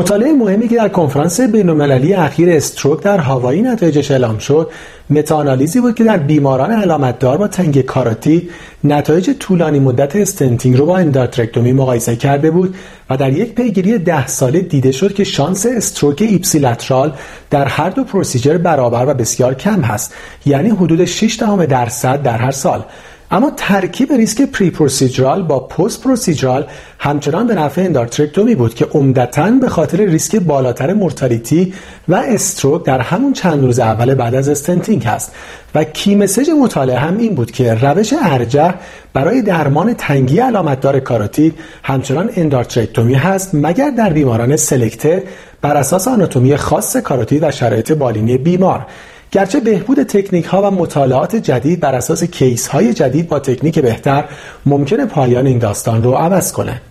مطالعه مهمی که در کنفرانس بین‌المللی اخیر stroke در هاوایی نتایجش اعلام شد متاانالیزی بود که در بیماران علامتدار با تنگی کاروتید نتایج طولانی مدت stenting رو با endarterectomy مقایسه کرده بود و در یک پیگیری ده ساله دیده شد که شانس stroke ipsilateral در هر دو procedure برابر و بسیار کم هست یعنی حدود 6 درصد در هر سال. اما ترکیب ریسک periprocedural با postprocedural همچنان به نفع endarterectomy بود که عمدتا به خاطر ریسک بالاتر mortality و stroke در همون چند روز اول بعد از stenting هست. و key message مطالعه هم این بود که روش ارجح برای درمان تنگی علامتدار کاروتید همچنان endarterectomy هست مگر در بیماران selected بر اساس آناتومی خاص کاروتید و شرایط بالینی بیمار. گرچه بهبود تکنیک ها و مطالعات جدید بر اساس case های جدید با تکنیک بهتر ممکنه پایان این داستان رو عوض کنه.